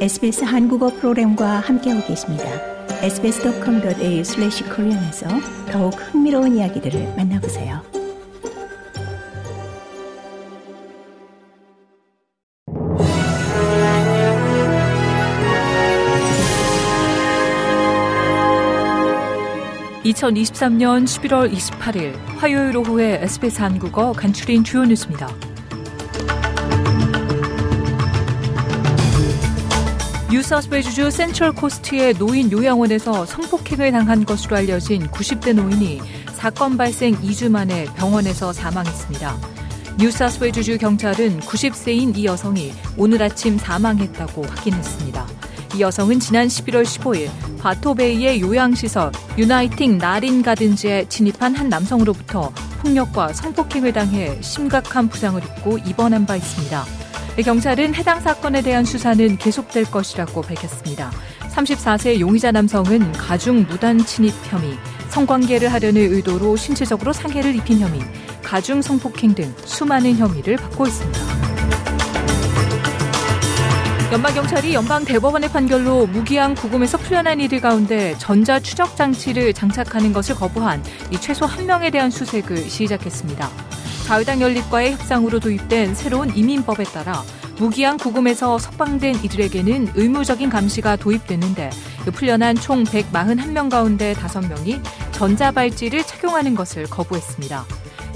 SBS 한국어 프로그램과 함께하고 계십니다. sbs.com.au/korean에서 더욱 흥미로운 이야기들을 만나보세요. (2023년 11월 28일) 화요일 오후에 SBS 한국어 간추린 주요 뉴스입니다. 뉴사우스웨일즈주 센트럴 코스트의 노인 요양원에서 성폭행을 당한 것으로 알려진 90대 노인이 사건 발생 2주 만에 병원에서 사망했습니다. 뉴사우스웨일즈주 경찰은 90세인 이 여성이 오늘 아침 사망했다고 확인했습니다. 이 여성은 지난 11월 15일 바토베이의 요양시설 유나이팅 나린 가든즈에 진입한 한 남성으로부터 폭력과 성폭행을 당해 심각한 부상을 입고 입원한 바 있습니다. 경찰은 해당 사건에 대한 수사는 계속될 것이라고 밝혔습니다. 34세 용의자 남성은 가중 무단 침입 혐의, 성관계를 하려는 의도로 신체적으로 상해를 입힌 혐의, 가중 성폭행 등 수많은 혐의를 받고 있습니다. 연방경찰이 연방대법원의 판결로 무기한 구금에서 풀려난 이들 가운데 전자 추적 장치를 장착하는 것을 거부한 이 최소 한 명에 대한 수색을 시작했습니다. 자유당 연립과의 협상으로 도입된 새로운 이민법에 따라 무기한 구금에서 석방된 이들에게는 의무적인 감시가 도입됐는데 풀려난 총 141명 가운데 5명이 전자발찌를 착용하는 것을 거부했습니다.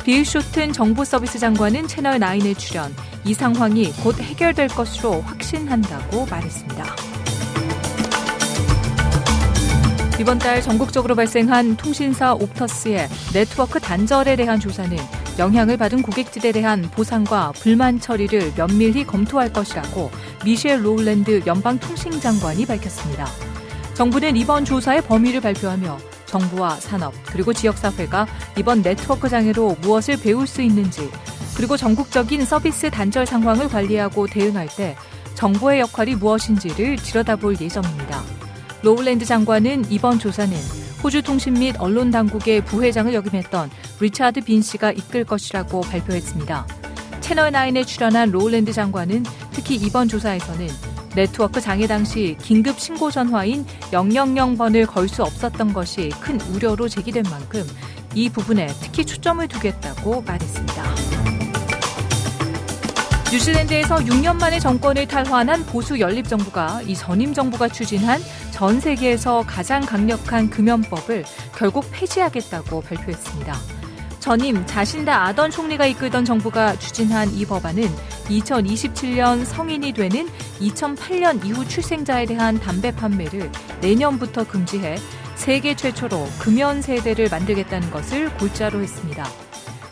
빌 쇼튼 정부 서비스 장관은 채널9에 출연, 이 상황이 곧 해결될 것으로 확신한다고 말했습니다. 이번 달 전국적으로 발생한 통신사 옵터스의 네트워크 단절에 대한 조사는 영향을 받은 고객들에 대한 보상과 불만 처리를 면밀히 검토할 것이라고 미셸 로울랜드 연방통신장관이 밝혔습니다. 정부는 이번 조사의 범위를 발표하며 정부와 산업 그리고 지역사회가 이번 네트워크 장애로 무엇을 배울 수 있는지 그리고 전국적인 서비스 단절 상황을 관리하고 대응할 때 정부의 역할이 무엇인지를 들여다볼 예정입니다. 로울랜드 장관은 이번 조사는 호주 통신 및 언론 당국의 부회장을 역임했던 리차드 빈 씨가 이끌 것이라고 발표했습니다. 채널9에 출연한 로울랜드 장관은 특히 이번 조사에서는 네트워크 장애 당시 긴급 신고 전화인 000번을 걸 수 없었던 것이 큰 우려로 제기된 만큼 이 부분에 특히 초점을 두겠다고 말했습니다. 뉴질랜드에서 6년 만에 정권을 탈환한 보수 연립 정부가 이 전임 정부가 추진한 전 세계에서 가장 강력한 금연법을 결국 폐지하겠다고 발표했습니다. 전임 자신다 아던 총리가 이끌던 정부가 추진한 이 법안은 2027년 성인이 되는 2008년 이후 출생자에 대한 담배 판매를 내년부터 금지해 세계 최초로 금연 세대를 만들겠다는 것을 골자로 했습니다.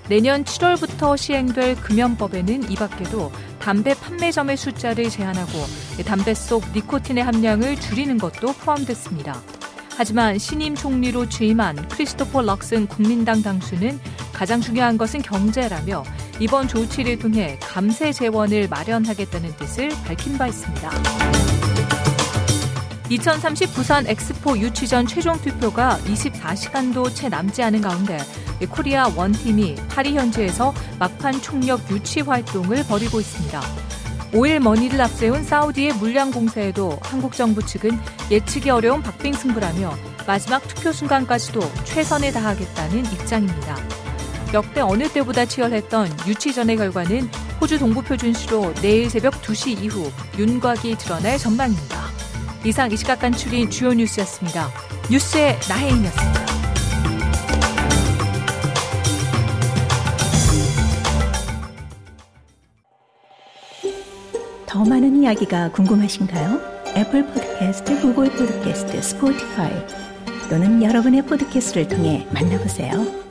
내년 7월부터 시행될 금연법에는 이 밖에도 담배 판매점의 숫자를 제한하고 담배 속 니코틴의 함량을 줄이는 것도 포함됐습니다. 하지만 신임 총리로 취임한 크리스토퍼 럭슨 국민당 당수는 가장 중요한 것은 경제라며 이번 조치를 통해 감세 재원을 마련하겠다는 뜻을 밝힌 바 있습니다. 2030 부산 엑스포 유치전 최종 투표가 24시간도 채 남지 않은 가운데 코리아 원팀이 파리 현지에서 막판 총력 유치 활동을 벌이고 있습니다. 오일 머니를 앞세운 사우디의 물량 공세에도 한국 정부 측은 예측이 어려운 박빙 승부라며 마지막 투표 순간까지도 최선을 다하겠다는 입장입니다. 역대 어느 때보다 치열했던 유치전의 결과는 호주 동부 표준시로 내일 새벽 2시 이후 윤곽이 드러날 전망입니다. 이상 이 시각 간출인 주요 뉴스였습니다. 뉴스의 나혜인이었습니다. 더 많은 이야기가 궁금하신가요? 애플 포드캐스트, 구글 포드캐스트, 스포티파이 또는 여러분의 포드캐스트를 통해 만나보세요.